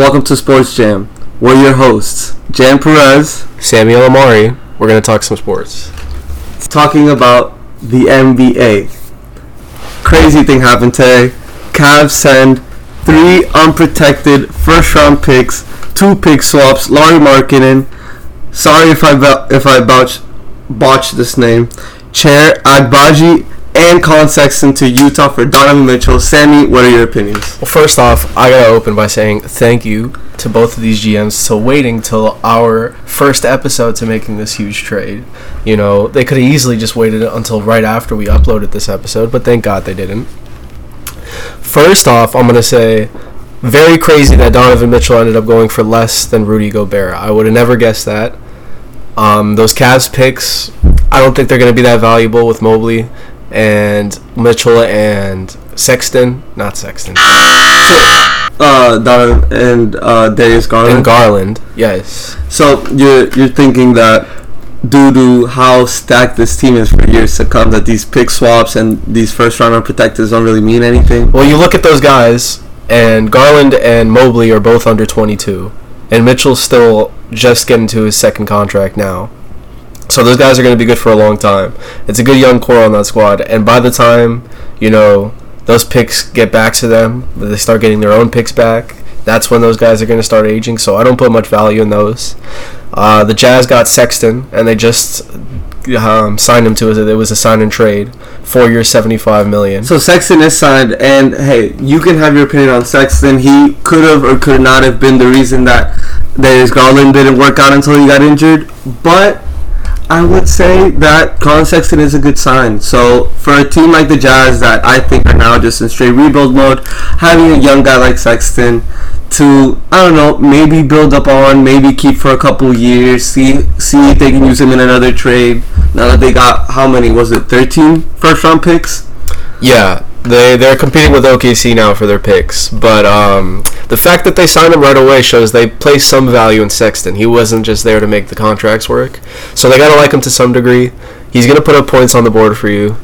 Welcome to Sports Jam. We're your hosts, Jan Perez, Samuel Elomari. We're gonna talk some sports. talking about the NBA. Crazy thing happened today. Cavs send three unprotected first round picks, two pick swaps, Lauri Markkanen. Sorry if I if I botch, botched this name. Ochai Agbaji and Collin Sexton to Utah for Donovan Mitchell. Sammy, what are your opinions? Well, first off, I gotta open by saying thank you to both of these GMs till waiting till our first episode to making this huge trade. You know, they could have easily just waited until right after we uploaded this episode, but thank God they didn't. First off, I'm gonna say very crazy that Donovan Mitchell ended up going for less than Rudy Gobert. I would have never guessed that. Um, those Cavs picks, I don't think they're going to be that valuable with Mobley and Mitchell and Sexton, not Sexton, Uh, Donovan and uh, Darius Garland. and Garland. Yes. So you're you're thinking that due to how stacked this team is for years to come, that these pick swaps and these first round protectors don't really mean anything. Well, you look at those guys, and Garland and Mobley are both under 22, and Mitchell's still just getting to his second contract now. So those guys are going to be good for a long time. It's a good young core on that squad, and by the time you know those picks get back to them, they start getting their own picks back. That's when those guys are going to start aging. So I don't put much value in those. Uh, the Jazz got Sexton, and they just um, signed him to it. It was a sign and trade, four years, seventy-five million. So Sexton is signed, and hey, you can have your opinion on Sexton. He could have or could not have been the reason that Darius Garland didn't work out until he got injured, but. I would say that Collin Sexton is a good sign. So for a team like the Jazz that I think are now just in straight rebuild mode, having a young guy like Sexton to I don't know maybe build up on, maybe keep for a couple years, see see if they can use him in another trade. Now that they got how many was it 13 first round picks? Yeah, they they're competing with OKC now for their picks, but um, the fact that they signed him right away shows they place some value in Sexton. He wasn't just there to make the contracts work, so they gotta like him to some degree. He's gonna put up points on the board for you.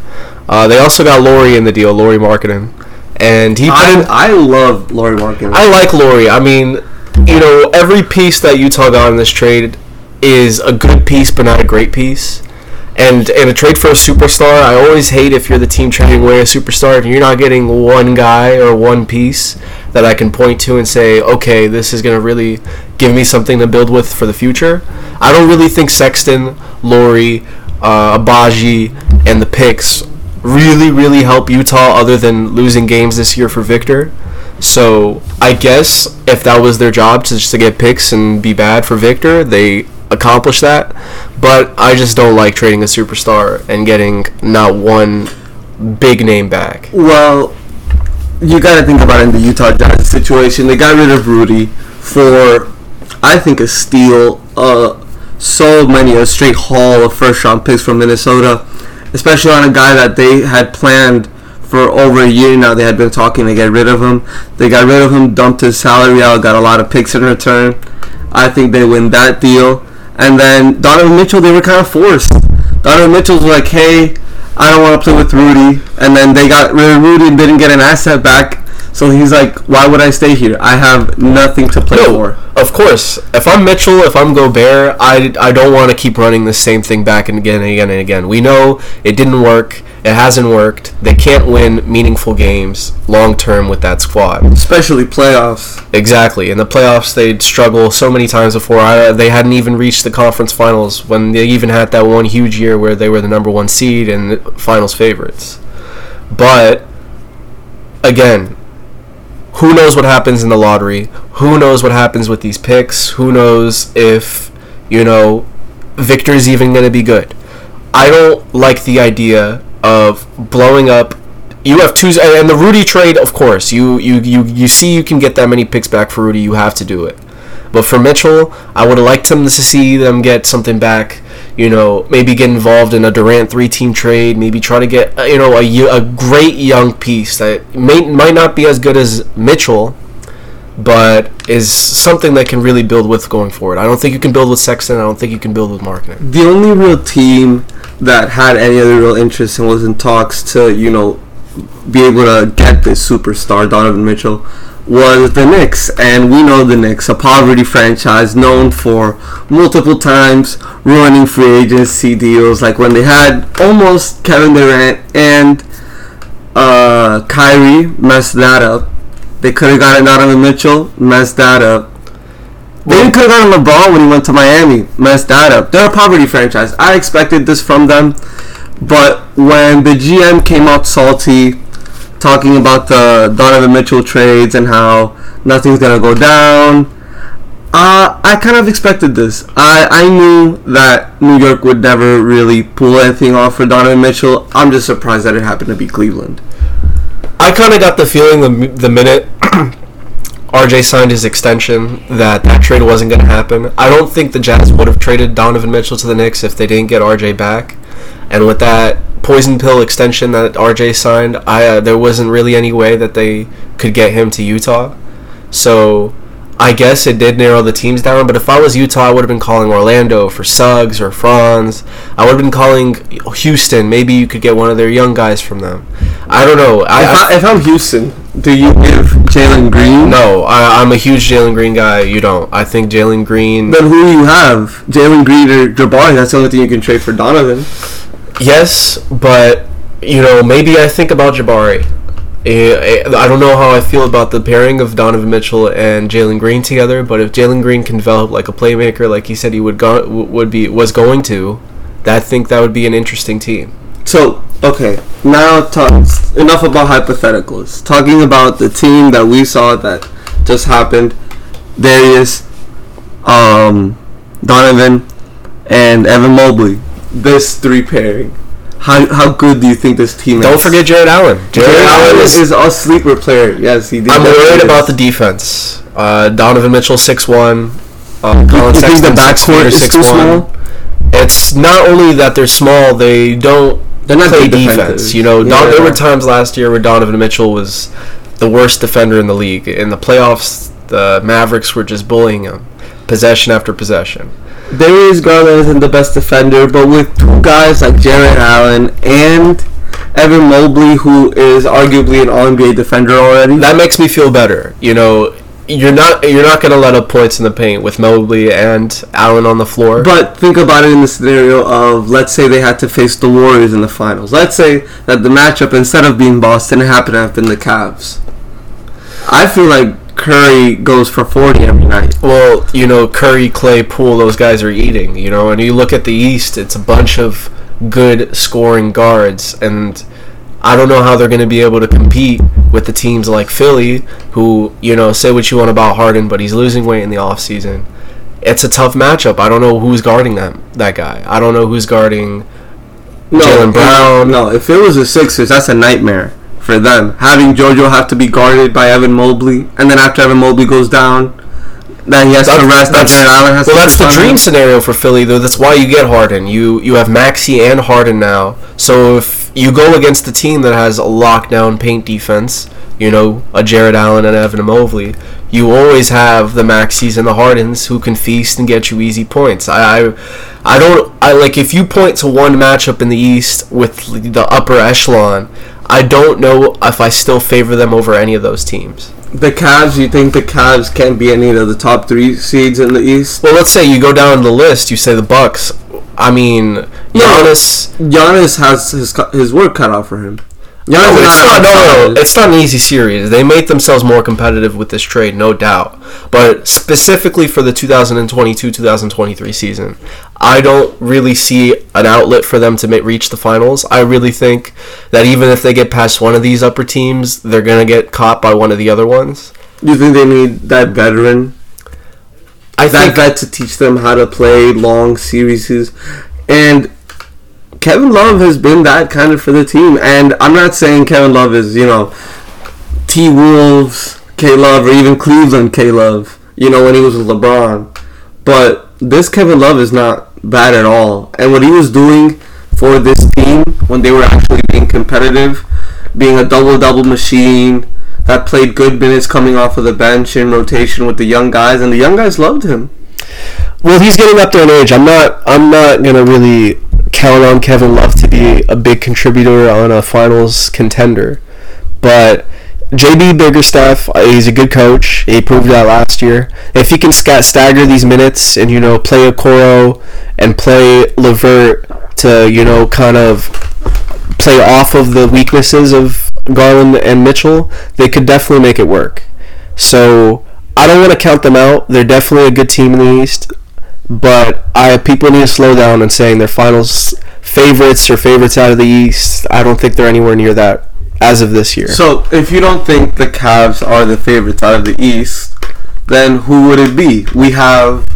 Uh, they also got Lauri in the deal, Lauri Markkanen, and he I, in. I love Lauri Markkanen. I like Lauri. I mean, you know, every piece that Utah got in this trade is a good piece, but not a great piece. And in a trade for a superstar, I always hate if you're the team trading away a superstar and you're not getting one guy or one piece that I can point to and say, okay, this is going to really give me something to build with for the future. I don't really think Sexton, Lauri, uh, Agbaji, and the picks really, really help Utah other than losing games this year for Victor. So I guess if that was their job to just to get picks and be bad for Victor, they accomplished that. But I just don't like trading a superstar and getting not one big name back. Well, you got to think about it in the Utah Jazz situation. They got rid of Rudy for, I think, a steal. Uh, so many a straight haul of first round picks from Minnesota, especially on a guy that they had planned for over a year now. They had been talking to get rid of him. They got rid of him, dumped his salary out, got a lot of picks in return. I think they win that deal. And then Donovan Mitchell, they were kind of forced. Donovan Mitchell was like, hey, I don't want to play with Rudy. And then they got rid of Rudy and didn't get an asset back. So he's like, why would I stay here? I have nothing to play for. Of course, if I'm Mitchell, if I'm Gobert, I, I don't want to keep running the same thing back and again and again and again. We know it didn't work. It hasn't worked. They can't win meaningful games long term with that squad. Especially playoffs. Exactly. In the playoffs, they'd struggle so many times before. I, uh, they hadn't even reached the conference finals when they even had that one huge year where they were the number one seed and finals favorites. But again, who knows what happens in the lottery? Who knows what happens with these picks? Who knows if you know Victor's even going to be good? I don't like the idea of blowing up. You have two, and the Rudy trade, of course. You you you you see you can get that many picks back for Rudy. You have to do it. But for Mitchell, I would have liked him to see them get something back. You know, maybe get involved in a Durant three-team trade. Maybe try to get uh, you know a, a great young piece that may might not be as good as Mitchell, but is something that can really build with going forward. I don't think you can build with Sexton. I don't think you can build with Markkanen. The only real team that had any other real interest and was in talks to, you know, be able to get this superstar, Donovan Mitchell, was the Knicks, and we know the Knicks, a poverty franchise known for multiple times ruining free agency deals, like when they had almost Kevin Durant and uh, Kyrie messed that up. They could have gotten Donovan Mitchell, messed that up. They could have gotten LeBron when he went to Miami, messed that up. They're a poverty franchise. I expected this from them, but when the GM came out salty, talking about the Donovan Mitchell trades and how nothing's gonna go down, uh, I kind of expected this. I, I knew that New York would never really pull anything off for Donovan Mitchell. I'm just surprised that it happened to be Cleveland. I kind of got the feeling the, the minute RJ signed his extension that that trade wasn't going to happen. I don't think the Jazz would have traded Donovan Mitchell to the Knicks if they didn't get RJ back. And with that poison pill extension that RJ signed, I uh, there wasn't really any way that they could get him to Utah. So I guess it did narrow the teams down, but if I was Utah, I would have been calling Orlando for Suggs or Franz. I would have been calling Houston. Maybe you could get one of their young guys from them. I don't know. I, If, I, if I'm Houston, do you give Jalen Green? no, I, I'm a huge Jalen Green guy. You don't. I think Jalen Green. Then who do you have? Jalen Green or Jabari? That's the only thing you can trade for Donovan. Yes, but you know, maybe I think about Jabari. I don't know how I feel about the pairing of Donovan Mitchell and Jalen Green together, but if Jalen Green can develop like a playmaker, like he said he would go, would be was going to, I think that would be an interesting team. So, okay, now talk, enough about hypotheticals. Talking about the team that we saw that just happened Darius, um, Donovan, and Evan Mobley. This three pairing. How, how good do you think this team is? Don't forget Jarrett Allen. Jarrett, Jarrett Allen is. is a sleeper player. Yes, he did. I'm worried about the defense. Uh, Donovan Mitchell six one. Um, You Colin think the backcourt is too small? It's not only that they're small; they don't They're not good defense. You know, Don, Yeah. there were times last year where Donovan Mitchell was the worst defender in the league. In the playoffs, the Mavericks were just bullying him, possession after possession. Darius Garland isn't the best defender, but with two guys like Jarrett Allen and Evan Mobley, who is arguably an All NBA defender already, That makes me feel better. You know, you're not you're not gonna let up points in the paint with Mobley and Allen on the floor. But think about it in the scenario of let's say they had to face the Warriors in the finals. Let's say that the matchup instead of being Boston happened to have been the Cavs. I feel like Curry goes for forty every night. Well, you know, Curry, Clay, Poole, those guys are eating, you know, and you look at the East, it's a bunch of good scoring guards, and I don't know how they're going to be able to compete with the teams like Philly, who, you know, say what you want about Harden, but he's losing weight in the offseason. It's a tough matchup. I don't know who's guarding them, that guy. I don't know who's guarding. No, Jaylen Brown. No, if it was the Sixers, that's a nightmare for them. Having JoJo have to be guarded by Evan Mobley, and then after Evan Mobley goes down, then he has to rest. Then Jarrett Allen has well, to that's the dream him. scenario for Philly, though. That's why you get Harden. You you have Maxey and Harden now. So if you go against a team that has a lockdown paint defense, you know, a Jarrett Allen and Evan Mobley, you always have the Maxeys and the Hardens who can feast and get you easy points. I, I, I don't. I like if you point to one matchup in the East with the upper echelon. I don't know if I still favor them over any of those teams. The Cavs, you think the Cavs can't be any of the top three seeds in the East? Well, let's say you go down the list. You say the Bucks. I mean, Giannis. Giannis has his his work cut out for him. No, it's not. No, no, it's not an easy series. They made themselves more competitive with this trade, no doubt. But specifically for the 2022-2023 season, I don't really see an outlet for them to ma- reach the finals. I really think that even if they get past one of these upper teams, they're gonna get caught by one of the other ones. Do You think they need that veteran, I that think vet to teach them how to play long series, and Kevin Love has been that kind of for the team. And I'm not saying Kevin Love is you know T Wolves K Love or even Cleveland K Love. You know when he was with LeBron, but this Kevin Love is not bad at all. And what he was doing for this team when they were actually being competitive, being a double double machine that played good minutes coming off of the bench in rotation with the young guys, and the young guys loved him. Well, he's getting up there in age. I'm not. I'm not gonna really count on Kevin Love to be a big contributor on a finals contender, but JB Bickerstaff, uh, he's a good coach. He proved that last year. If he can stagger these minutes and you know play Okoro and play Levert to you know kind of play off of the weaknesses of Garland and Mitchell, they could definitely make it work. So I don't want to count them out. They're definitely a good team in the East, but I people need to slow down and saying they're finals favorites or favorites out of the East. I don't think they're anywhere near that as of this year. So, if you don't think the Cavs are the favorites out of the East, then who would it be? We have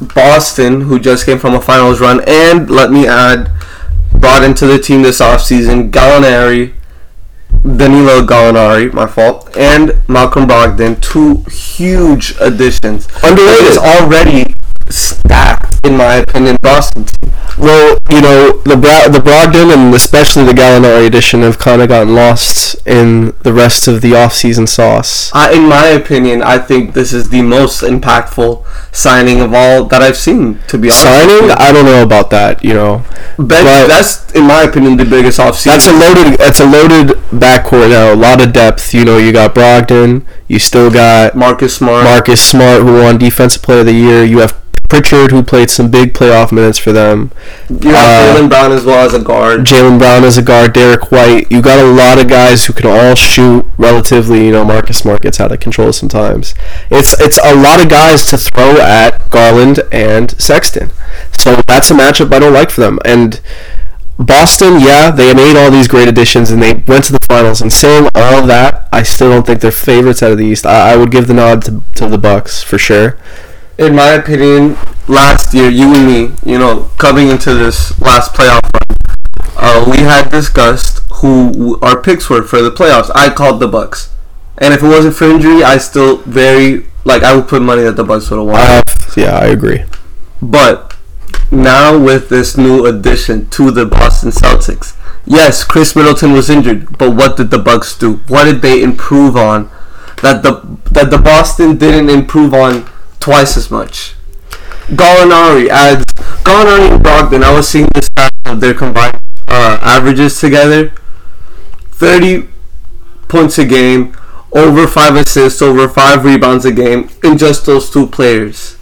Boston, who just came from a finals run, and let me add, brought into the team this offseason, Gallinari, Danilo Gallinari, my fault, and Malcolm Brogdon, two huge additions. Underrated. It's already stacked, in my opinion, Boston team. Well, you know the Bra- the Brogdon and especially the Gallinari edition have kind of gotten lost in the rest of the off-season sauce. I, in my opinion, I think this is the most impactful signing of all that I've seen. To be honest, Signing. I don't know about that. You know, But but- that's in my opinion the biggest offseason. that's a loaded that's a loaded backcourt now. A lot of depth. You know, you got Brogdon. You still got Marcus Smart. Marcus Smart, who won Defensive Player of the Year. You have Pritchard, who played some big playoff minutes for them. you have uh, Jaylen Brown as well as a guard. Jaylen Brown as a guard, Derek White. You got a lot of guys who can all shoot relatively. You know, Marcus Smart gets out of control sometimes. It's it's a lot of guys to throw at Garland and Sexton. So that's a matchup I don't like for them. And Boston, yeah, they made all these great additions and they went to the finals. And saying all of that, I still don't think they're favorites out of the East. I, I would give the nod to, to the Bucks for sure. In my opinion, last year you and me, you know, coming into this last playoff run, uh, we had discussed who our picks were for the playoffs. I called the Bucks, and if it wasn't for injury, I still very like I would put money that the Bucks would have won. Uh, yeah, I agree. But now with this new addition to the Boston Celtics, yes, Khris Middleton was injured, but what did the Bucks do? What did they improve on that the that the Boston didn't improve on twice as much? Gallinari adds Gallinari and Brogdon. I was seeing this of their combined uh, averages together: thirty points a game, over five assists, over five rebounds a game in just those two players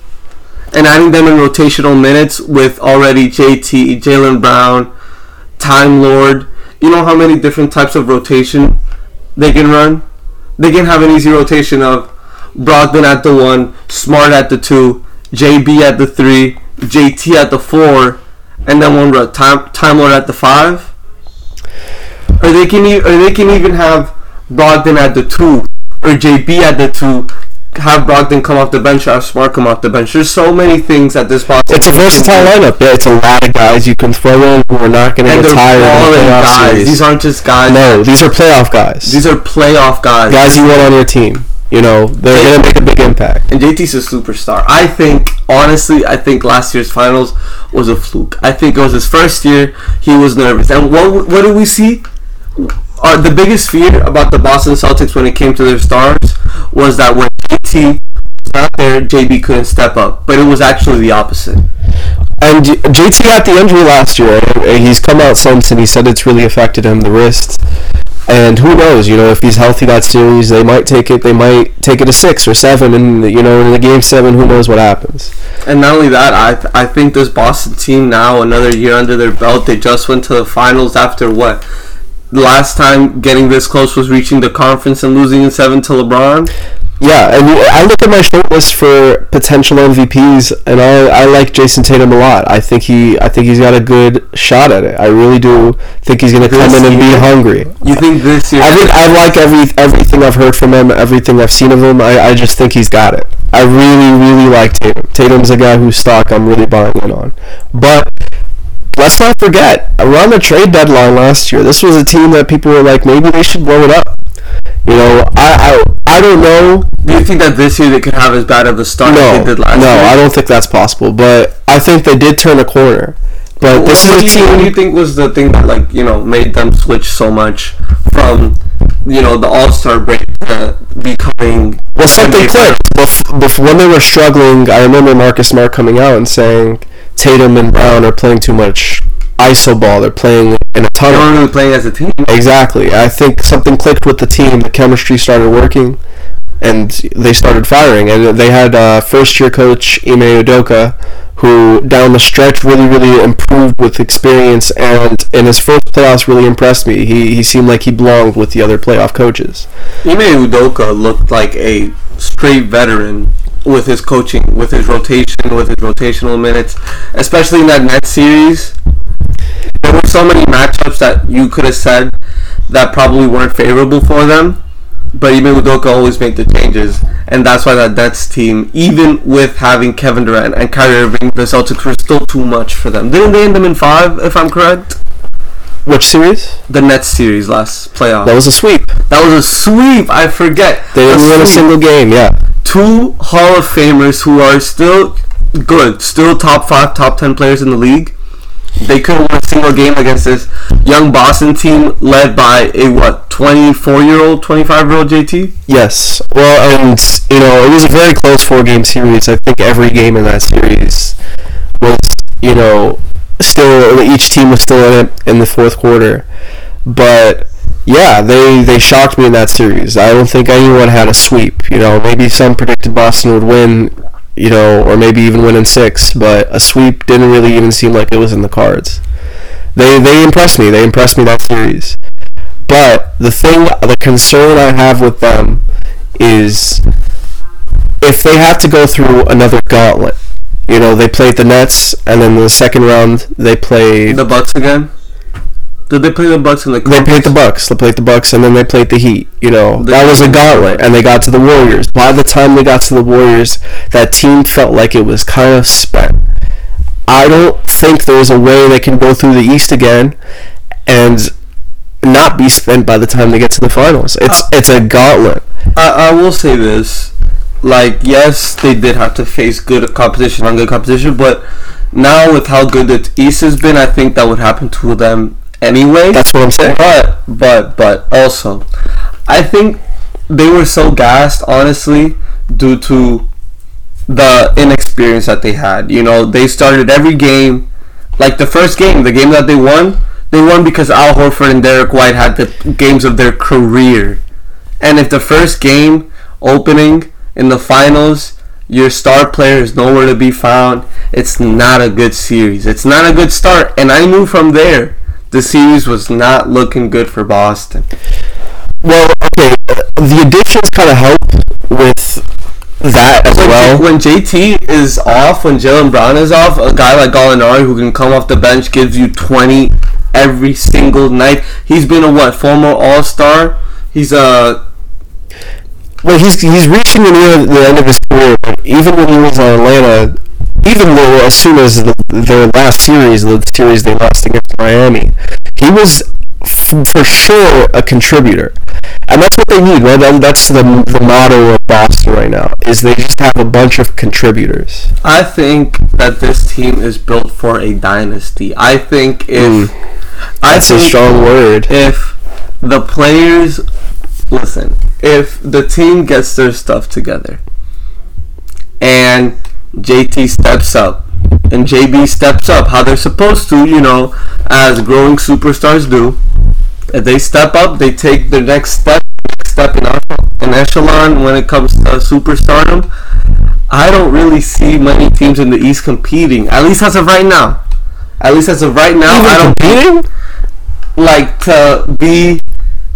and adding them in rotational minutes with already JT, Jaylen Brown, Time Lord. You know how many different types of rotation they can run? They can have an easy rotation of Brogdon at the one, Smart at the two, JB at the three, JT at the four, and then one Time Time Lord at the five. Or they can e- or they can even have Brogdon at the two, or JB at the two, have Brogdon come off the bench, or have Smart come off the bench. There's so many things at this possible. It's a versatile lineup. Yeah, it's a lot of guys you can throw in who are not going to get tired in the quality guys. series. These aren't just guys. no, these are playoff guys. These are playoff guys. guys you want on your team. You know, they're going to make a big impact. And JT's a superstar. I think, honestly, I think last year's finals was a fluke. I think it was his first year. He was nervous. And what what did we see? Uh, the biggest fear about the Boston Celtics when it came to their stars was that when JT was not there, JB couldn't step up. But it was actually the opposite. And JT got the injury last year. and He's come out since and he said it's really affected him, the wrist. And who knows? You know, if he's healthy that series, they might take it. They might take it to six or seven, and you know, in the game seven, who knows what happens? And not only that, I th- I think this Boston team now another year under their belt. They just went to the finals after what? Last time getting this close was reaching the conference and losing in seven to LeBron. Yeah, and I look at my short list for potential MVPs, and I, I like Jayson Tatum a lot. I think he I think he's got a good shot at it. I really do think he's going to come in and be hungry. You think this year? I think I like every everything I've heard from him, everything I've seen of him. I, I just think he's got it. I really really like Tatum. Tatum's a guy whose stock I'm really buying in on. But let's not forget, around the trade deadline last year, this was a team that people were like, maybe they should blow it up. You know, I I, I don't know. do you think that this year they could have as bad of a start No, as they did last no, year? I don't think that's possible. But I think they did turn a corner. But What, this what is do a you, what do you think was the thing that like you know made them switch so much from you know the All Star break to becoming Well, something clicked. Bef- bef- when they were struggling, I remember Marcus Smart coming out and saying Tatum and Brown are playing too much iso ball. They're playing in a They tunnel. weren't really playing as a team. Exactly. I think something clicked with the team. The chemistry started working, and they started firing. And they had uh, first-year coach Ime Udoka, who down the stretch really, really improved with experience. And in his first playoffs, really impressed me. He he seemed like he belonged with the other playoff coaches. Ime Udoka looked like a straight veteran with his coaching, with his rotation, with his rotational minutes, especially in that net series. There were so many matchups that you could have said that probably weren't favorable for them, but Ime Udoka always made the changes, and that's why that Nets team, even with having Kevin Durant and Kyrie Irving, the Celtics were still too much for them. Didn't they end them in five, if I'm correct? Which series? The Nets series last playoff. That was a sweep. That was a sweep. I forget. They didn't win a single game. Yeah. two Hall of Famers who are still good, still top five, top ten players in the league. They couldn't win a single game against this young Boston team led by a what, twenty four year old, twenty five year old JT? Yes. Well, and you know, it was a very close four-game series. I think every game in that series was, you know, still each team was still in it in the fourth quarter. But yeah, they they shocked me in that series. I don't think anyone had a sweep. You know, maybe some predicted Boston would win. You know, or maybe even win in six, but a sweep didn't really even seem like it was in the cards. They they impressed me. They impressed me that series. But the thing, the concern I have with them is if they have to go through another gauntlet. You know, they played the Nets, and then the second round they played. The Bucks again? Did they play the Bucks in the They played the Bucks. They played the Bucks, and then they played the Heat. You know, that was a gauntlet, and they got to the Warriors. By the time they got to the Warriors, that team felt like it was kind of spent. I don't think there's a way they can go through the East again, and not be spent by the time they get to the finals. It's uh, it's a gauntlet. I, I will say this. Like, yes, they did have to face good competition on good competition, but now with how good the East has been, I think that would happen to them anyway. That's what I'm saying. But but but also, I think they were so gassed, honestly, due to the inexperience that they had. You know, they started every game, like the first game, the game that they won, they won because Al Horford and Derek White had the games of their career. And if the first game opening in the finals, your star player is nowhere to be found, it's not a good series. It's not a good start. And I knew from there the series was not looking good for Boston. Well, okay, uh, the additions kind of help with that as When, well. when JT is off, when Jaylen Brown is off, a guy like Gallinari who can come off the bench gives you 20 every single night. He's been a what, former All Star? He's a Well, he's he's reaching the near the end of his career. But even when he was on Atlanta, even though as soon as the, their last series, the series they lost against Miami, he was f- for sure a contributor, and that's what they need. Right? That, that's the the motto of Boston right now. Is they just have a bunch of contributors. I think that this team is built for a dynasty. I think if hmm. I That's a think strong word. if the players listen, if the team gets their stuff together and JT steps up and JB steps up how they're supposed to, you know, as growing superstars do. If they step up, they take the next step, next step in, echelon- in echelon when it comes to superstardom. I don't really see many teams in the East competing, at least as of right now. At least as of right now, I don't competing. like to be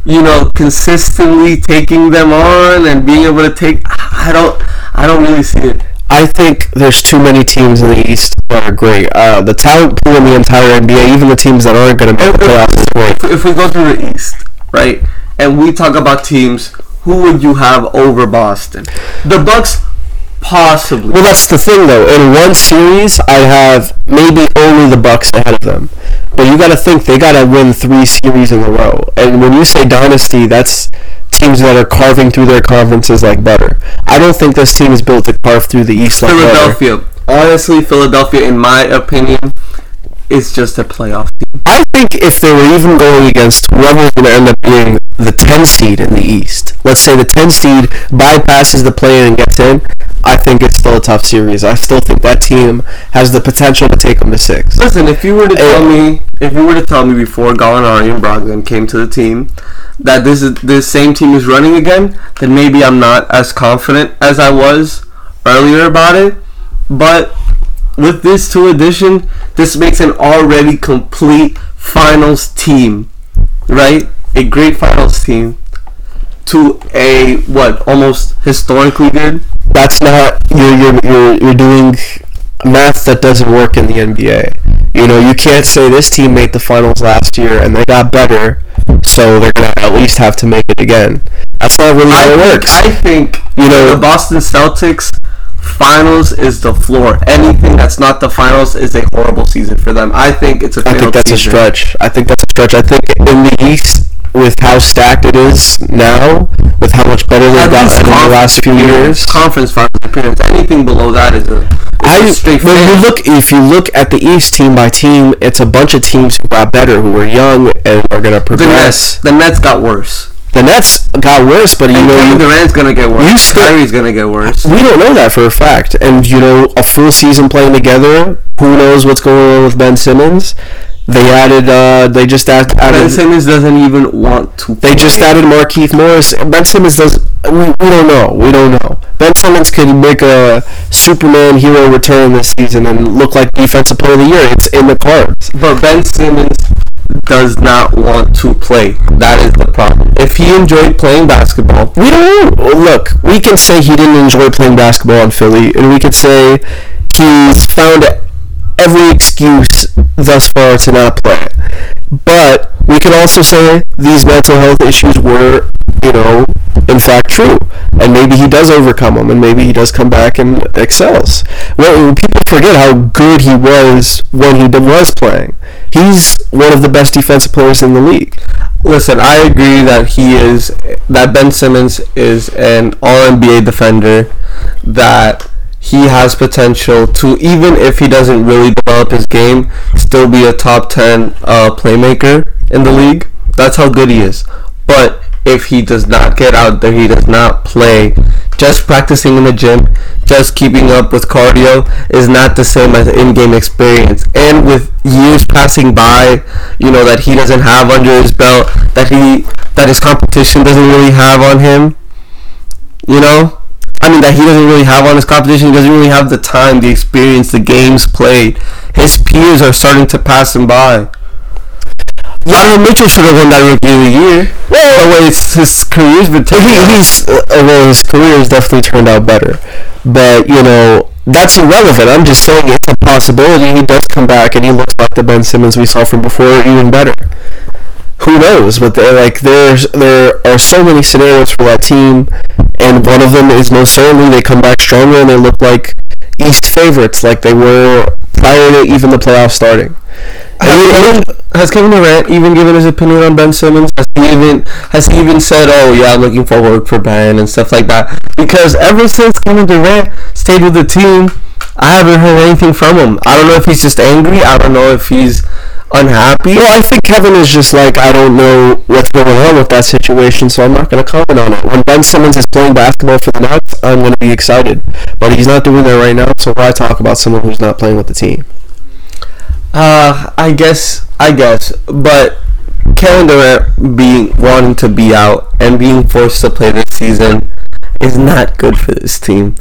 you know consistently taking them on and being able to take I don't I don't really see it. I think there's too many teams in the East that are great. Uh, the talent pool in the entire NBA, even the teams that aren't going to make the playoffs, is great. If, if we go through the East, right, and we talk about teams, who would you have over Boston? The Bucks, possibly. Well, that's the thing, though. In one series, I have maybe only the Bucks ahead of them. But you got to think they got to win three series in a row. And when you say dynasty, that's teams that are carving through their conferences like butter. I don't think this team is built to carve through the East like butter. Philadelphia. Honestly, Philadelphia, in my opinion, is just a playoff team. I think if they were even going against whoever's going to end up being the 10 seed in the East, let's say the 10 seed bypasses the play and gets in, I think it's still a tough series. I still think that team has the potential to take them to six. Listen, if you were to tell me, if you were to tell me before Gallinari and Brogdon came to the team that this is this same team is running again, then maybe I'm not as confident as I was earlier about it. But with this two addition, this makes an already complete finals team, right? A great finals team to a what almost historically good. That's not you're you're you're, you're doing math that doesn't work in the NBA. You know, you can't say this team made the finals last year and they got better, so they're gonna at least have to make it again. That's not really how I it think, works. I think you know the Boston Celtics finals is the floor. Anything that's not the finals is a horrible season for them. I think it's a. I think that's a stretch. I think that's a stretch. I think in the East, with how stacked it is now, with how much better they've gotten in the last few years. Conference finals appearance. Anything below that is a. straight when you look, if you look at the East team by team, it's a bunch of teams who got better, who were young and are going to the Nets, progress. the Nets got worse. The Nets got worse, but you And know, Kevin Durant's gonna get worse. you still- Kyrie's gonna get worse. we don't know that for a fact. And you know, a full season playing together, who knows what's going on with Ben Simmons? They added, uh, they just add, added. Ben Simmons doesn't even want to. They just added Markieff Morris. Ben Simmons does. We, we don't know. We don't know. Ben Simmons could make a Superman hero return this season and look like defensive player of the year. It's in the cards. But Ben Simmons does not want to play. That is the problem. If he enjoyed playing basketball, We don't know. Look, we can say he didn't enjoy playing basketball in Philly, and we could say he's found every excuse thus far to not play. But we could also say these mental health issues were, you know, in fact true. And maybe he does overcome them, and maybe he does come back and excels. Well, people forget how good he was when he was playing. He's one of the best defensive players in the league. listen, I agree that he is that Ben Simmons is an All NBA defender. That he has potential to even if he doesn't really develop his game, still be a top ten uh, playmaker in the league. That's how good he is. But if he does not get out there, he does not play. Just practicing in the gym, just keeping up with cardio is not the same as in-game experience. And with years passing by, you know that he doesn't have under his belt, that he that his competition doesn't really have on him. You know, I mean that he doesn't really have on his competition. He doesn't really have the time, the experience, the games played. His peers are starting to pass him by. Donovan Mitchell should have won that Rookie of the Year. Well, way it's, his career's been He, he's uh, well, his career has definitely turned out better, but you know that's irrelevant. I'm just saying it's a possibility. He does come back and he looks like the Ben Simmons we saw from before, even better. Who knows? But like there's there are so many scenarios for that team, and one of them is most certainly they come back stronger and they look like East favorites, like they were prior to even the playoffs starting. Has Kevin, has Kevin Durant even given his opinion on Ben Simmons? Has he even has he even said, "Oh yeah, I'm looking forward for Ben" and stuff like that? Because ever since Kevin Durant stayed with the team, I haven't heard anything from him. I don't know if he's just angry. I don't know if he's unhappy. Well, I think Kevin is just like, I don't know what's going on with that situation, so I'm not going to comment on it. When Ben Simmons is playing basketball for the Nets, I'm going to be excited. But he's not doing that right now, so why talk about someone who's not playing with the team? Uh, I guess, I guess, but Kevin Durant being wanting to be out and being forced to play this season is not good for this team.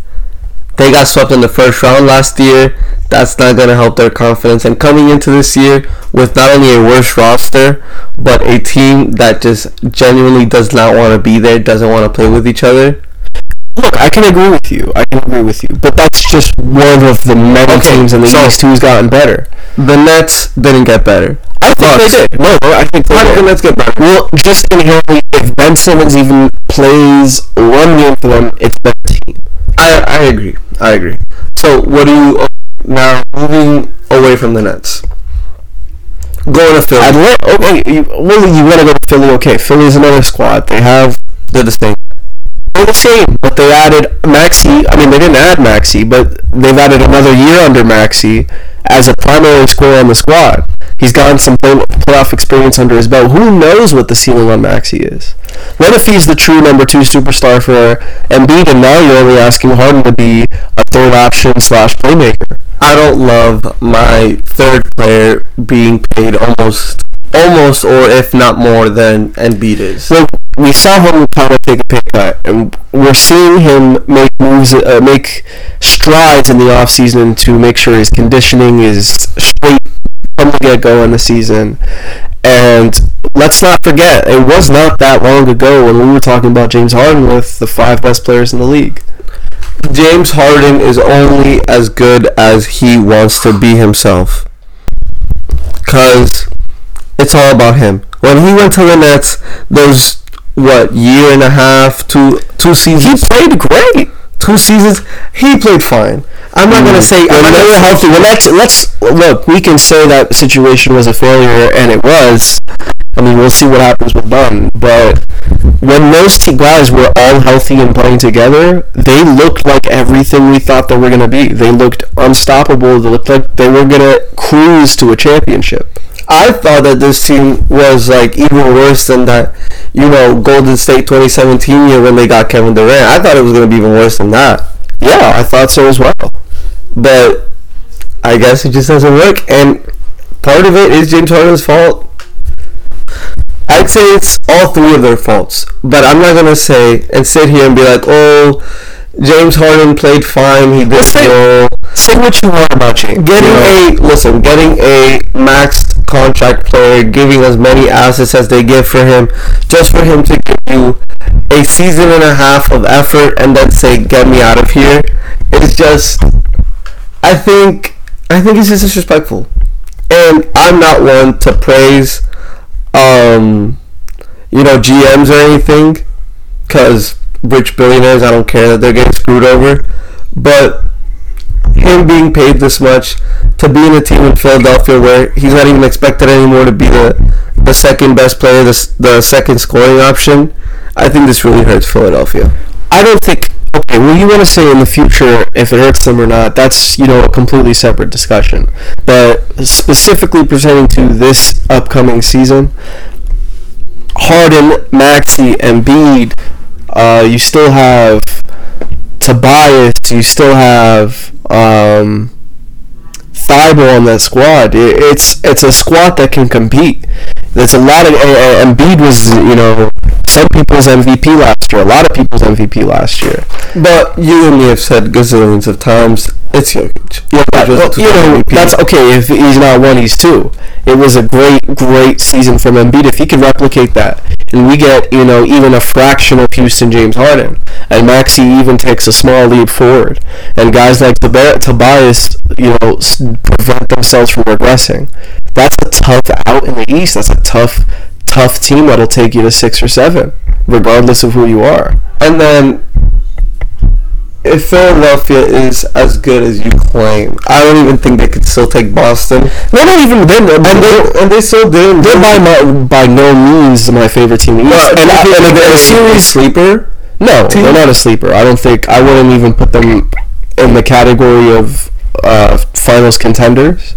They got swept in the first round last year. That's not going to help their confidence. And coming into this year with not only a worse roster, but a team that just genuinely does not want to be there, doesn't want to play with each other. Look, I can agree with you. I can agree with you. But that's just one of the many Okay, teams in the so- East who's gotten better. The Nets didn't get better. I think Bucks. they did. No, I think they How did the. Nets get better? Well, just inherently, if Ben Simmons even plays one game for them, it's better team. I, I agree. I agree. So what do you now moving away from the Nets? Going to Philly. Atlanta, okay, you, well, you want to go to Philly, okay. Philly's another squad. They have They're the same. The same, but they added Maxey. I mean, they didn't add Maxey, but they've added another year under Maxey, as a primary scorer on the squad. He's gotten some play- playoff experience under his belt. Who knows what the ceiling on Maxey is? What if he's the true number two superstar for Embiid, and now you're only asking Harden to be a third option slash playmaker? I don't love my third player being paid almost, almost, or if not more than Embiid is. So we saw him kind of take a pay cut, and we're seeing him make moves, uh, make strides in the offseason to make sure his conditioning is straight from the get go in the season. And let's not forget, it was not that long ago when we were talking about James Harden with the five best players in the league. James Harden is only as good as he wants to be himself. Cause it's all about him. When he went to the Nets, those what year and a half, two two seasons. He played great. two seasons, he played fine. I'm not gonna say. I'm when not they were healthy. Well, let's, let's look. We can say that situation was a failure, and it was. I mean, we'll see what happens with Dunn. But when those two guys were all healthy and playing together, they looked like everything we thought they were going to be. They looked unstoppable. They looked like they were going to cruise to a championship. I thought that this team was like even worse than that, you know, Golden State 2017 year when they got Kevin Durant. I thought it was gonna be even worse than that. Yeah, I thought so as well. but I guess it just doesn't work. And part of it is James Harden's fault. I'd say it's all three of their faults, but I'm not gonna say and sit here and be like, "Oh, James Harden played fine. He did say- well." Say what you want about James. Getting you know? a listen, getting a maxed contract player, giving as many assets as they give for him, just for him to give you a season and a half of effort and then say, "Get me out of here," is just. I think I think it's just disrespectful, and I'm not one to praise, um, you know, GMs or anything, because rich billionaires, I don't care that they're getting screwed over, but him being paid this much to be in a team in Philadelphia where he's not even expected anymore to be the the second best player, the, the second scoring option. I think this really hurts Philadelphia. I don't think. Okay, well, you want to say in the future if it hurts them or not? That's you know a completely separate discussion. But specifically pertaining to this upcoming season, Harden, Maxey, Embiid, uh, you still have Tobias, you still have um, Thybulle on that squad. It, it's it's a squad that can compete. There's a lot of uh, Embiid was you know some people's MVP last year, a lot of people's MVP last year. But you and me have said gazillions of times, it's Jokic. Yeah, well, you know, that's okay. If he's not one, he's two. It was a great, great season from Embiid. If he could replicate that, and we get, you know, even a fraction of Houston James Harden, and Maxey even takes a small leap forward, and guys like Tob- Tobias, you know, s- prevent themselves from regressing. That's a tough out in the East. That's a tough, tough team that'll take you to six or seven, regardless of who you are. And then, if Philadelphia is as good as you claim, I don't even think they could still take Boston. They're not even. They're, And they and they still didn't. They're by my, by no means my favorite team the East. And, I, and they're a a series, sleeper. no, team? they're not a sleeper. I don't think I wouldn't even put them in the category of uh, finals contenders.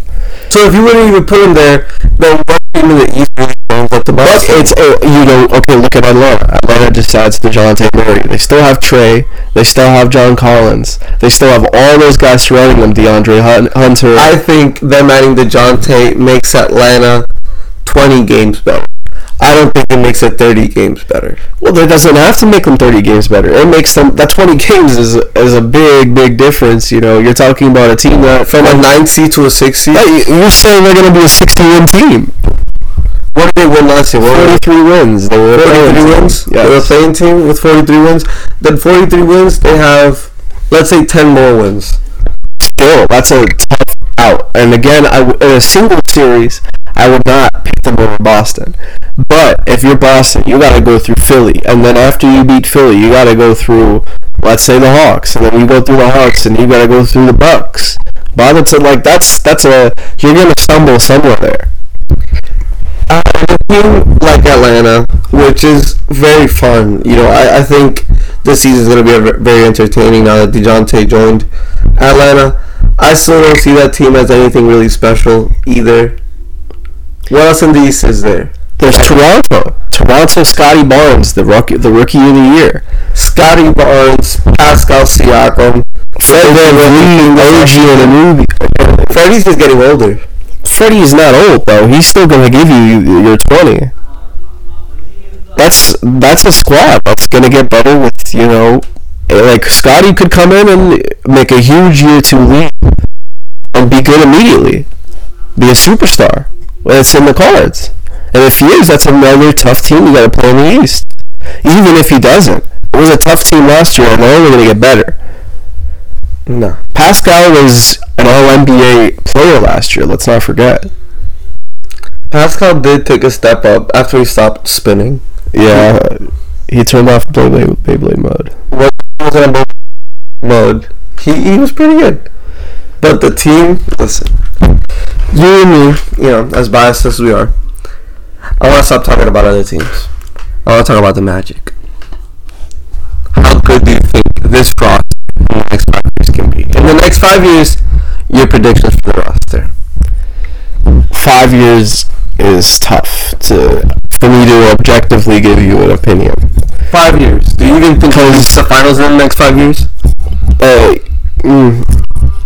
So if you wouldn't even put them there, then what team in the East up to But it's uh, you know okay. Look at Atlanta. Atlanta just adds Dejounte Murray. They still have Trey. They still have John Collins. They still have all those guys surrounding them. DeAndre Hun- Hunter. I think them adding DeJounte makes Atlanta 20 games better. I don't think it makes it 30 games better. well, it doesn't have to make them 30 games better. It makes them that 20 games is is a big big difference. You know, you're talking about a team that From a 9 seed to a 6 seed? You- you're saying they're going to be a 60-win team. What did they win last year? What were 43 wins. They were a 43 wins? team. They were a playing team with 43 wins. Then 43 wins, they have, let's say, 10 more wins. Still, that's a out. And again, in a single series, I would not pick them over Boston. But if you're Boston, you got to go through Philly, and then after you beat Philly, you got to go through, let's say, the Hawks, and then you go through the Hawks, and you got to go through the Bucks. Bottom to like that's that's a you're gonna stumble somewhere there. Uh, like Atlanta, which is very fun. You know, I, I think this season is going to be a very entertaining now that DeJounte joined Atlanta. I still don't see that team as anything really special either. What else in the East is there? There's Toronto. Toronto Scottie Barnes, the rookie, the rookie of the year. Scottie Barnes, Pascal Siakam, Fred VanVleet, OG Anunoby. Freddie's just getting older. Freddie is not old though. He's still gonna give you your twenty. That's that's a squad that's gonna get better with you know, eh, like Scottie could come in and make a huge year two lead and be good immediately, be a superstar. It's in the cards. And if he is, that's another tough team you got to play in the East. Even if he doesn't, it was a tough team last year, and they're only going to get better. No. Pascal was an All NBA player last year. Let's not forget. Pascal did take a step up after he stopped spinning. Yeah, he turned off Beyblade, Beyblade mode. What was a mode? He he was pretty good. But the team, listen, you and me, you know, as biased as we are, I want to stop talking about other teams. I want to talk about the Magic. How good do you think this roster in the next five years can be? In the next five years, your predictions for the roster. Five years is tough to for me to objectively give you an opinion. Five years. Do you even think we'll the finals in the next five years? Uh, mm,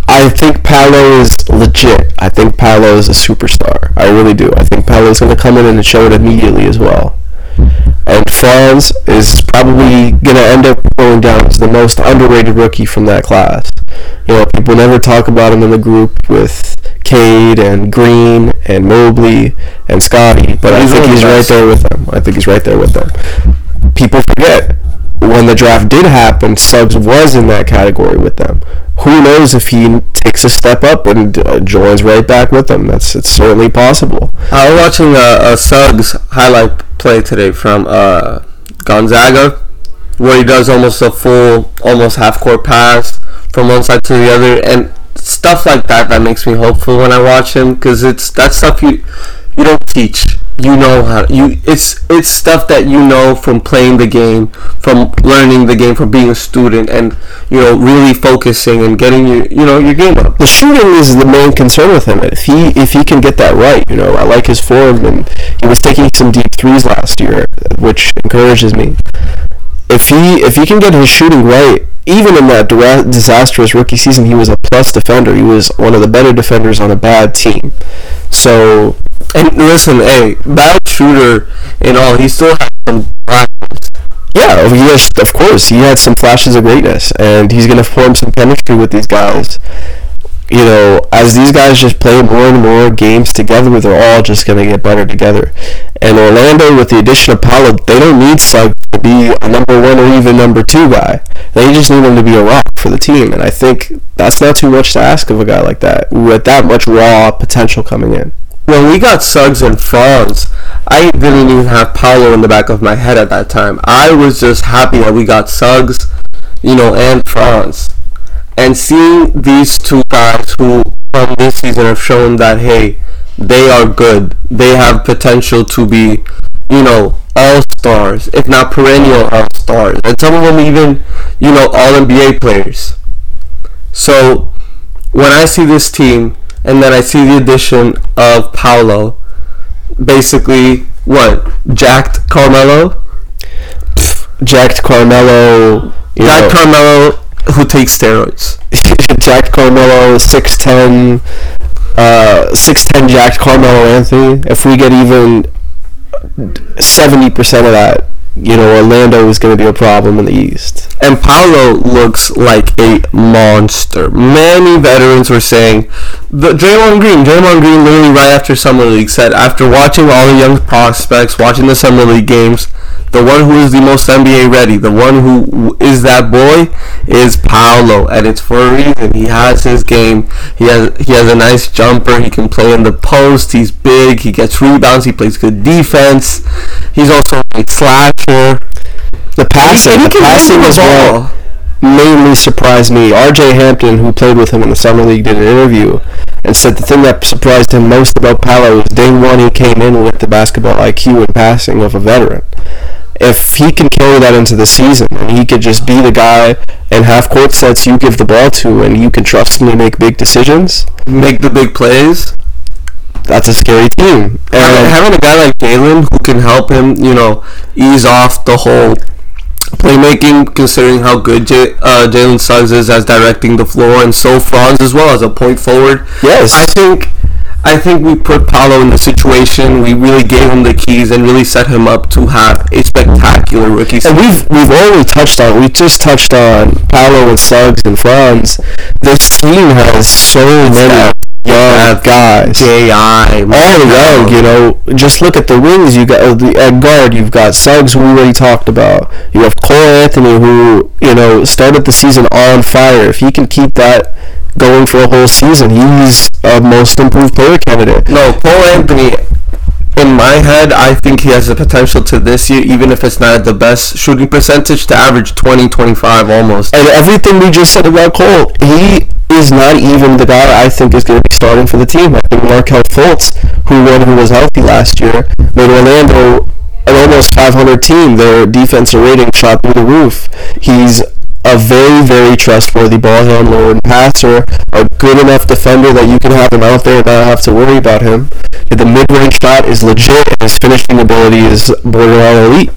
I think Paolo is legit. I think Paolo is a superstar. I really do. I think Paolo is going to come in and show it immediately as well. And Franz is probably going to end up going down as the most underrated rookie from that class. You know, people never talk about him in the group with Cade and Green and Mobley and Scottie, but I think he's the right there with them. I think he's right there with them. People forget when the draft did happen, Suggs was in that category with them. Who knows if he takes a step up and uh, joins right back with them? That's it's certainly possible. I was watching a, a Suggs highlight play today from uh, Gonzaga, where he does almost a full, almost half court pass from one side to the other, and stuff like that. That makes me hopeful when I watch him because it's that stuff you you don't teach. You know how you it's it's stuff that you know from playing the game, from learning the game, from being a student, and you know really focusing and getting your you know your game up. The shooting is the main concern with him. If he if he can get that right, you know, I like his form, and he was taking some deep threes last year, which encourages me. If he if he can get his shooting right, even in that disastrous rookie season, he was a plus defender. He was one of the better defenders on a bad team. So And listen, hey, bad shooter and all, he still has some flashes. Yeah, he has, of course, he had some flashes of greatness, and he's going to form some chemistry with these guys. You know, as these guys just play more and more games together, they're all just going to get better together. And Orlando, with the addition of Paolo, they don't need Suggs be a number one or even number two guy. They just need him to be a rock for the team, and I think that's not too much to ask of a guy like that, with that much raw potential coming in. When we got Suggs and Franz, I didn't even have Paolo in the back of my head at that time. I was just happy that we got Suggs, you know, and Franz. And seeing these two guys who from this season have shown that hey, they are good. They have potential to be, you know, all stars, if not perennial all stars. And some of them even, you know, all NBA players. So when I see this team and then I see the addition of Paolo, basically what jacked Carmelo, Jacked Carmelo, know, jacked Carmelo who takes steroids. Jack Carmelo, 6'10", uh, 6'10", jacked Carmelo Anthony. If we get even 70% of that, you know, Orlando is going to be a problem in the East. And Paolo looks like a monster. Many veterans were saying, the Draymond Green, Draymond Green literally right after Summer League said, after watching all the young prospects, watching the Summer League games, the one who is the most NBA ready, the one who is that boy, is Paolo, and it's for a reason. He has his game. He has he has a nice jumper. He can play in the post. He's big. He gets rebounds. He plays good defense. He's also a slasher. The passing, And he the passing as well. mainly surprised me. RJ Hampton, who played with him in the summer league, did an interview and said the thing that surprised him most about Paolo was day one he came in with the basketball IQ and passing of a veteran. if he can carry that into the season and he could just be the guy and half court sets you give the ball to and you can trust him to make big decisions, Make the big plays. That's a scary team. And having a guy like Jalen who can help him, you know, ease off the whole playmaking, considering how good J- uh, Jalen Suggs is as directing the floor, and so Franz as well as a point forward. Yes. I think. I think we put Paolo in the situation. We really gave him the keys and really set him up to have a spectacular rookie And season. we've we've already touched on we just touched on Paolo and Suggs and Franz. This team has so many young guys. J.I. all young, you know. Just look at the wings. You got the at guard. You've got Suggs, who we already talked about. You have Cole Anthony, who you know started the season on fire. If he can keep that going for a whole season, he's a most improved player candidate. No, Cole Anthony. In my head, I think he has the potential to this year, even if it's not the best shooting percentage, to average 20, 25 almost. And everything we just said about Cole, he is not even the guy I think is going to be starting for the team. I think Markelle Fultz, who when he was healthy last year, made Orlando an almost 500 team. Their defensive rating shot through the roof. He's a very, very trustworthy ball handler and passer, a good enough defender that you can have him out there and not have to worry about him. The mid-range shot is legit, and his finishing ability is borderline elite.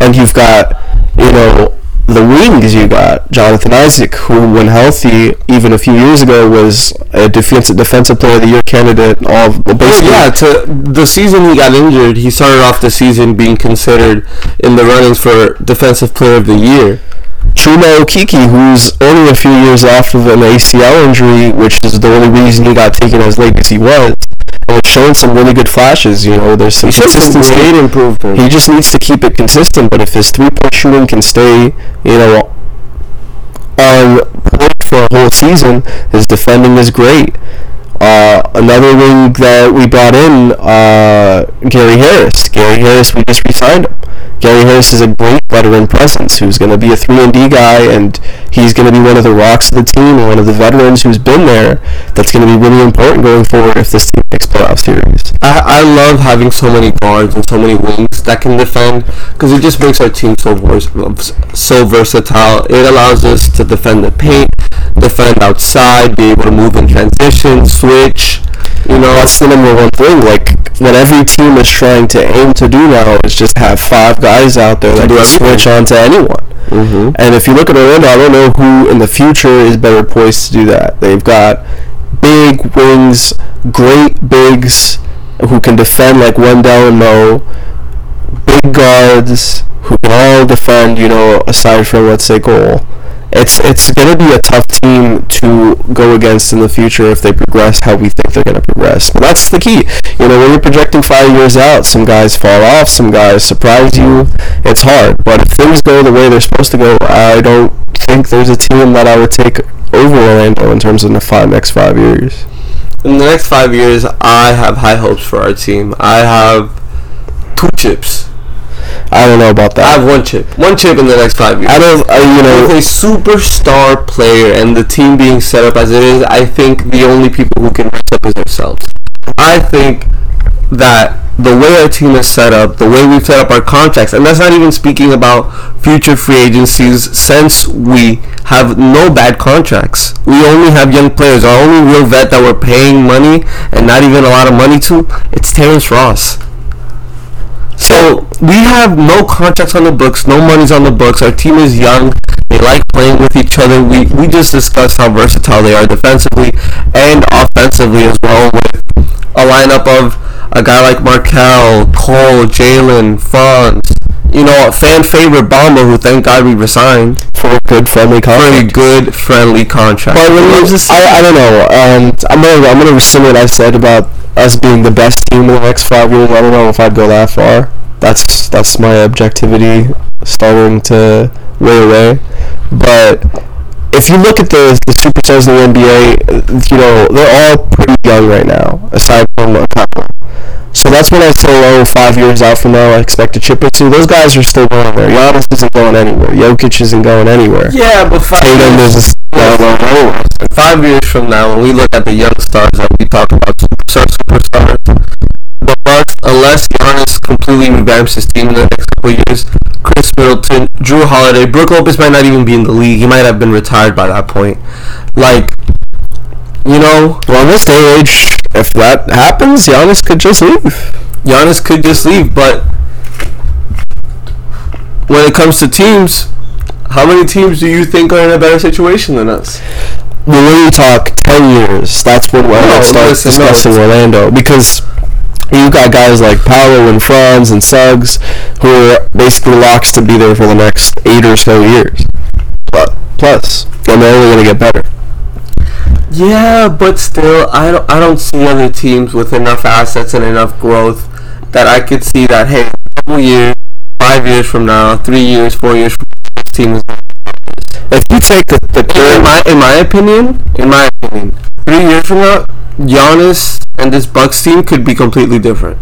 And you've got, you know, the wings you got Jonathan Isaac, who when healthy, even a few years ago, was a defensive defensive player of the year candidate. All Oh, basically, yeah, to the season he got injured, he started off the season being considered in the runnings for Defensive Player of the Year. Chuma Okeke, who's only a few years off of an ACL injury, which is the only reason he got taken as late as he was. And it's showing some really good flashes. You know, there's some consistency. improvement. He just needs to keep it consistent. But if his three-point shooting can stay, you know, on point for a whole season, his defending is great. Uh, another wing that we brought in, uh, Gary Harris. Gary Harris, we just re-signed him. Gary Harris is a great veteran presence who's going to be a 3 and D guy, and he's going to be one of the rocks of the team and one of the veterans who's been there. That's going to be really important going forward if this team makes playoff series. I, I love having so many guards and so many wings that can defend because it just makes our team so vers- so versatile. It allows us to defend the paint, defend outside, be able to move in transition, switch. You know, that's the number one thing. Like what every team is trying to aim to do now is just have five guys out there that do everything. Switch on to anyone. Mhm. And if you look at Orlando, I don't know who in the future is better poised to do that. They've got big wings, great bigs who can defend like Wendell and Mo, big guards who can all defend. You know, aside from let's say goal. It's it's gonna be a tough team to go against in the future if they progress how we think they're gonna progress. But that's the key. You know, when you're projecting five years out, some guys fall off, some guys surprise you. It's hard. But if things go the way they're supposed to go, I don't think there's a team that I would take over Orlando in terms of the five next five years. in the next five years, I have high hopes for our team. I have two chips. I don't know about that. I have one chip. One chip in the next five years. I don't. Uh, you With know, a superstar player and the team being set up as it is, I think the only people who can mess up is ourselves. I think that the way our team is set up, the way we've set up our contracts, and that's not even speaking about future free agencies since we have no bad contracts. We only have young players. Our only real vet that we're paying money and not even a lot of money to, it's Terrence Ross. So we have no contracts on the books, no money's on the books. Our team is young. They like playing with each other. We we just discussed how versatile they are defensively and offensively as well. With a lineup of a guy like Markelle, Cole, Jalen, Franz. You know, a fan favorite Bamba, who thank God we resigned for a good friendly for a contract. good friendly contract. But I, I don't know. Um, I'm gonna I'm gonna rescind what I said about us being the best team in the next five years. I don't know if I'd go that far. That's that's my objectivity starting to weigh away. But if you look at the the superstars in the NBA, you know they're all pretty young right now, aside from a couple. So that's when I say, oh, five years out from now, I expect a chip or two. Those guys are still going there. Giannis isn't going anywhere. Jokic isn't going anywhere. yeah, but five Tatum years, is five years from now, when we look at the young stars that we talk about superstar superstars, unless Giannis completely revamps his team in the next couple of years, Khris Middleton, Jrue Holiday, Brook Lopez might not even be in the league. He might have been retired by that point. Like, you know, Well, in this day age, if that happens, Giannis could just leave. Giannis could just leave, but when it comes to teams, how many teams do you think are in a better situation than us? When we talk ten years, that's when we'll No, no, discussing it's- Orlando because you've got guys like Paolo and Franz and Suggs who are basically locks to be there for the next eight or so years. But plus, and they're only going to get better. Yeah, but still, I don't, I don't see other teams with enough assets and enough growth that I could see that, hey, a couple years, five years from now, three years, four years from now, this team is. If you take the, the In my, in my opinion, in my opinion, three years from now, Giannis and this Bucks team could be completely different.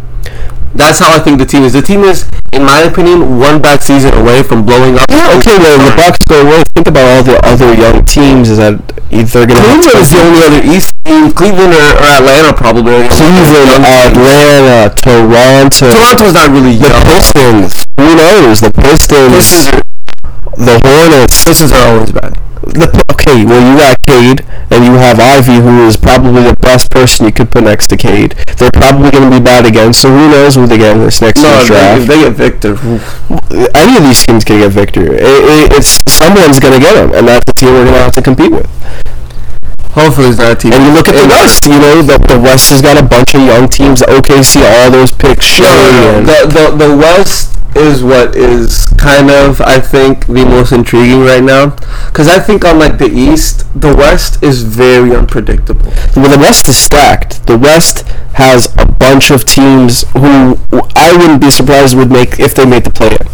That's how I think the team is. The team is, in my opinion, one bad season away from blowing up. yeah, okay, well, the Bucks go away. Think about all the other young teams. Is that they're going to Cleveland is the only other East team. Cleveland or, or Atlanta probably. the Cleveland. Atlanta, Toronto, Toronto's not really the young. Pistons. Who knows? The Pistons, Pistons are, the Hornets. Pistons are always bad. The, okay, well you got Cade and you have Ivey, who is probably the best person you could put next to Cade. They're probably going to be bad again, so who knows who they get in this next No, draft? if they get Victor. Any of these teams can get Victor. It, it, it's someone's going to get him, and that's the team we're going to have to compete with. Hopefully it's not a team. And you look at the West. You know, the, the West has got a bunch of young teams. OKC, all those picks. No, no, no. The, the the West is what is kind of I think the most intriguing right now, because I think on like the East, the West is very unpredictable. Well, the West is stacked. The West has a bunch of teams who I wouldn't be surprised would make if they made the play-in.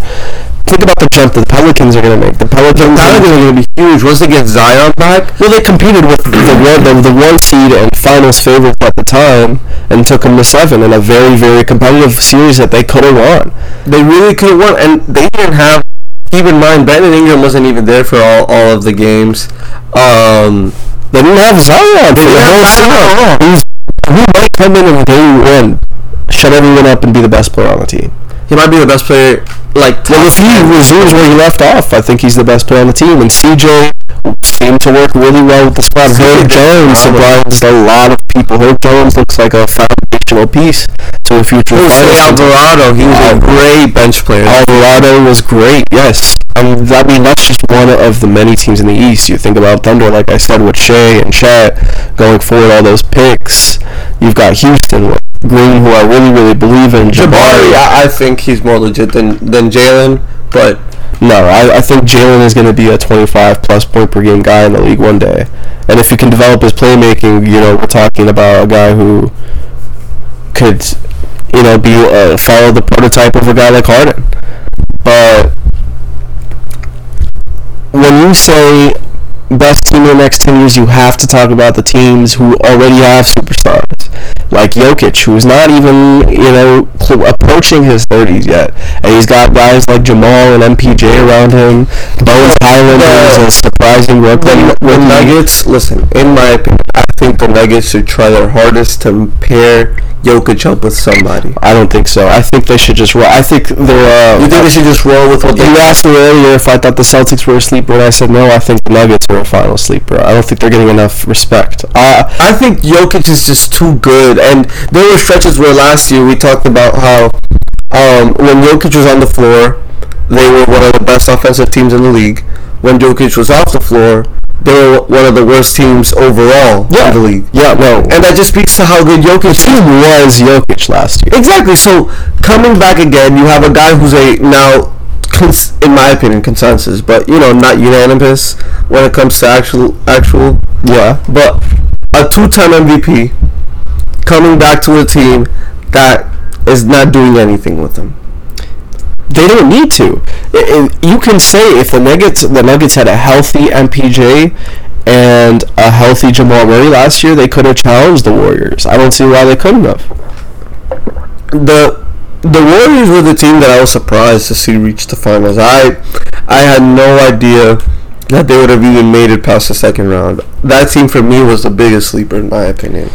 Think about the jump that the Pelicans are going to make. The Pelicans, Pelicans are going to be huge once they get Zion back. well, they competed with the one, the, the one seed and finals favorite at the time, and took them to seven in a very, very competitive series that they could have won. They really could have won, and they didn't have. Keep in mind, Brandon Ingram wasn't even there for all, all of the games. Um, They didn't have Zion for They the didn't whole have Zion at all. season. Who's- might come in and game one, shut everyone up, and be the best player on the team? He might be the best player. Like Well, if he resumes where he left off, I think he's the best player on the team. And CJ seemed to work really well with the squad. Herb Jones surprised a lot of people. Herb Jones looks like a foundational piece to a future. Jose. Alvarado, he was a great bench player. Alvarado was great. Yes, um, I mean that's just one of the many teams in the East. You think about Thunder, like I said, with Shai and Chet going forward, all those picks. You've got Houston with Green, who I really, really believe in. Jabari, I, I think he's more legit than than Jalen, but No, I, I think Jalen is going to be a 25 plus point per game guy in the league one day. And if he can develop his playmaking, you know, we're talking about a guy who could, you know, be uh, follow the prototype of a guy like Harden. But when you say best team in the next 10 years, you have to talk about the teams who already have superstars. Like Jokic, who's not even, you know, approaching his 30s yet. And he's got guys like Jamal and MPJ around him. Bones Hyland is a surprising rookie. the, the. Nuggets. Listen, in my opinion, I think the Nuggets should try their hardest to pair Jokic up with somebody. I don't think so. I think they should just roll. I think they're. Uh, You think they should just roll with what they You asked me earlier if I thought the Celtics were a sleeper, and I said no. I think the Nuggets are final sleeper. I don't think they're getting enough respect. Uh, I think Jokic is just too good, and there were stretches where last year we talked about how um, when Jokic was on the floor, they were one of the best offensive teams in the league. When Jokic was off the floor, they were one of the worst teams overall in the league. yeah, no. And that just speaks to how good Jokic is. team was Jokic last year. Exactly. So coming back again, you have a guy who's a now, cons- in my opinion, consensus, but you know, not unanimous when it comes to actual actual. Yeah. But a two-time MVP coming back to a team that is not doing anything with him. They don't need to. I- I- you can say if the Nuggets the Nuggets had a healthy MPJ and a healthy Jamal Murray last year, they could have challenged the Warriors. I don't see why they couldn't have. the the Warriors were the team that I was surprised to see reach the finals. I I had no idea that they would have even made it past the second round. That team for me was the biggest sleeper in my opinion.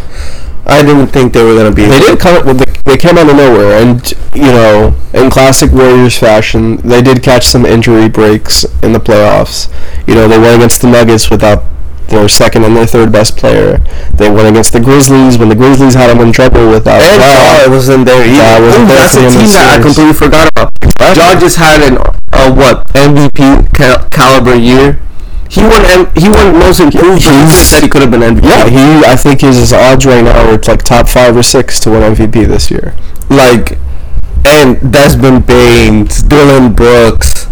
I didn't think they were gonna be. They did come. Well, they, they came out of nowhere, and you know, in classic Warriors fashion, they did catch some injury breaks in the playoffs. You know, they went against the Nuggets without their second and their third best player. They went against the Grizzlies when the Grizzlies had them in trouble without. And Ja. Jaw wasn't there either. Ja wasn't there that's a the end of team the that I completely forgot about. Ja just had an uh, what MVP cal- caliber year. He won. M- he won most improved. But he said he could have been MVP. Yeah, he. I think he's his odds right now are like top five or six to win MVP this year. like and Desmond Baines, Dillon Brooks,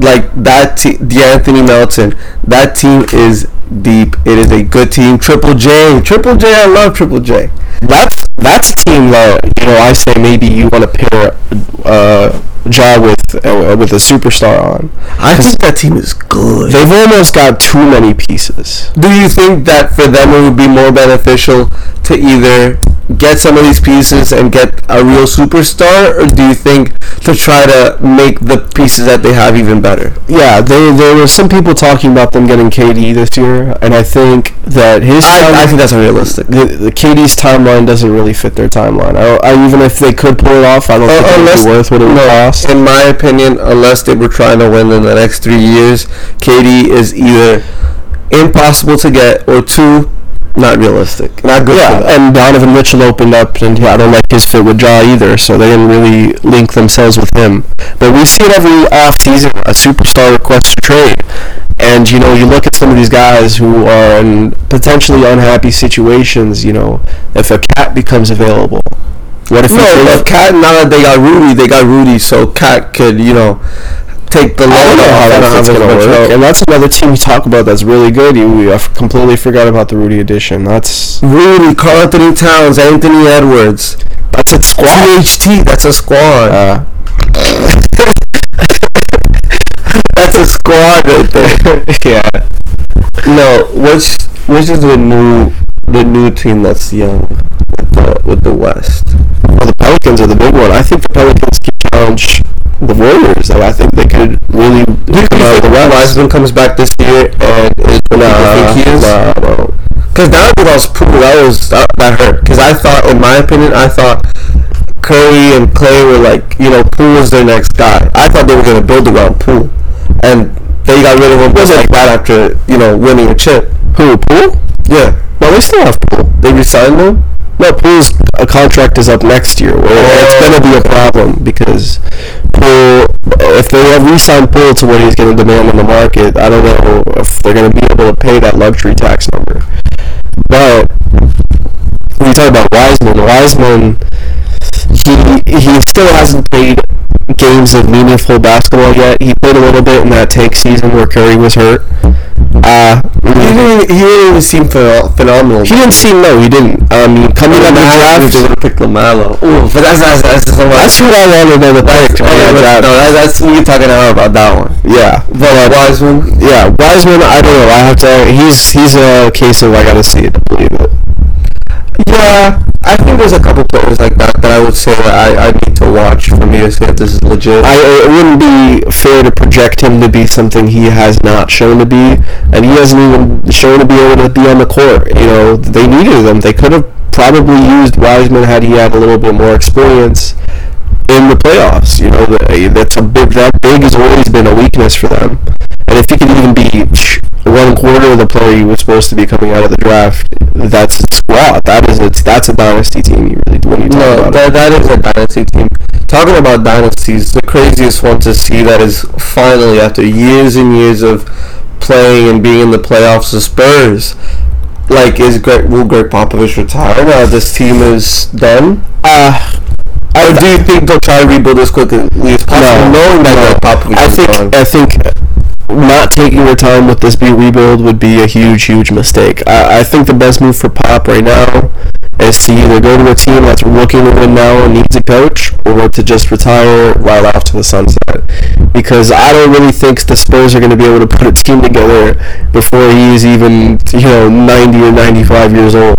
like that team, De'Anthony Melton. That team is deep. It is a good team. Triple J, Triple J. I love Triple J. That's that's a team that you know. I say maybe you want to pair uh, Ja with uh, with a superstar on. I think that team is good. They've almost got too many pieces. Do you think that for them it would be more beneficial to either get some of these pieces and get a real superstar, or do you think to try to make the pieces that they have even better? Yeah, there there were some people talking about them getting KD this year, and I think that his I, I think that's unrealistic. the, the KD's timeline doesn't really fit their timeline. I, I even if they could pull it off, I don't Uh, think it would be worth what it would no, cost. In my opinion, unless they were trying to win in the next three years, KD is either impossible to get or two, not realistic. Not good Yeah, and Donovan Mitchell opened up, and yeah, I don't like his fit with Ja either, so they didn't really link themselves with him. But we see it every off season, a superstar requests a trade. And, you know, you look at some of these guys who are in potentially unhappy situations, you know, if a cat becomes available, what if no, but Cat now that they got Rudy, they got Rudy, so Cat could you know take the I load don't know how off and that have fit's as gonna work. help. And that's another team you talk about that's really good. You we I completely forgot about the Rudy edition. That's Rudy, Karl-Anthony Towns, Anthony Edwards. that's a squad. THT, that's a squad. Uh, that's a squad right there. yeah. No, which which is the new the new team that's young with the, with the West? Well, the Pelicans are the big one. I think the Pelicans can challenge the Warriors. Though I think they could really come out the West. Wiseman comes back this year and is Nah, people think he is. nah, no. Because that was Poole, that was that, that hurt. Because I thought, in my opinion, I thought Curry and Klay were like, you know, Poole was their next guy. I thought they were gonna build around Poole, and they got rid of him just like that after you know winning a chip. Who? Poole? Yeah, Well, they still have Poole. they resigned him. No, Poole's a uh, contract is up next year. Where it's Oh. going to be a problem because Poole, if they have re-signed Poole to what he's going to demand on the market, I don't know if they're going to be able to pay that luxury tax number. But when you talk about Wiseman, Wiseman, he he still hasn't played games of meaningful basketball yet. He played a little bit in that tank season where Curry was hurt. Uh, He didn't, he didn't even seem phen- phenomenal. he didn't seem no, he didn't. I mean, coming out of the draft, would have picked LaMelo. Ooh, but that's that's that's, that's, That's who I wanted in the pick. Yeah, but, no, that, that's we talking now about that one. Yeah, But uh, Wiseman, yeah. Wiseman, I don't know. I have to. He's he's a case of I gotta see it to believe it. Yeah, I think there's a couple players like that that I would say I, I need to watch for me to see if this is legit. I it wouldn't be fair to project him to be something he has not shown to be, and he hasn't even shown to be able to be on the court. You know, they needed him. They could have probably used Wiseman had he had a little bit more experience in the playoffs. You know, that's a big. That big has always been a weakness for them. And if he can even be one quarter of the player he was supposed to be coming out of the draft, that's a squad. That is a, that's a dynasty team. You really when you talk no, about that, that is a dynasty team. Talking about dynasties, the craziest one to see that is finally after years and years of playing and being in the playoffs, the Spurs. Like, is Greg, will Gregg Popovich retire now? This team is done. Uh, Or do you think they'll try to rebuild as quickly as possible, knowing that Gregg Popovich I think gone? I think not taking their time with this be rebuild would be a huge, huge mistake. I, I think the best move for Pop right now is to either go to a team that's looking to win now and needs a coach, or to just retire right off to the sunset. Because I don't really think the Spurs are going to be able to put a team together before he's even you know 90 or 95 years old.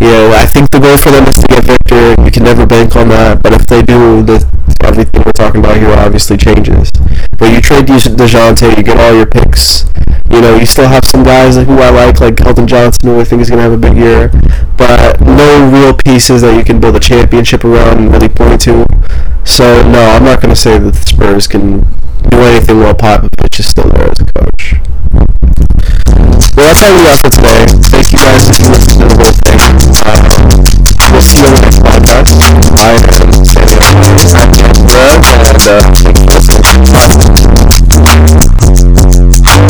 You know, I think the goal for them is to get Victor. You can never bank on that, but if they do, the everything we're talking about here obviously changes. But you trade De- Dejounte, you get all your picks. You know, you still have some guys who I like, like Keldon Johnson, who I think is going to have a big year. But no real pieces that you can build a championship around and really point to. So, no, I'm not going to say that the Spurs can do anything while Popovich is still there as a coach. Well, that's all we got for today. Thank you guys for listening to the whole thing. Uh, we'll see you on the next podcast. I am Samuel. Bro, and uh,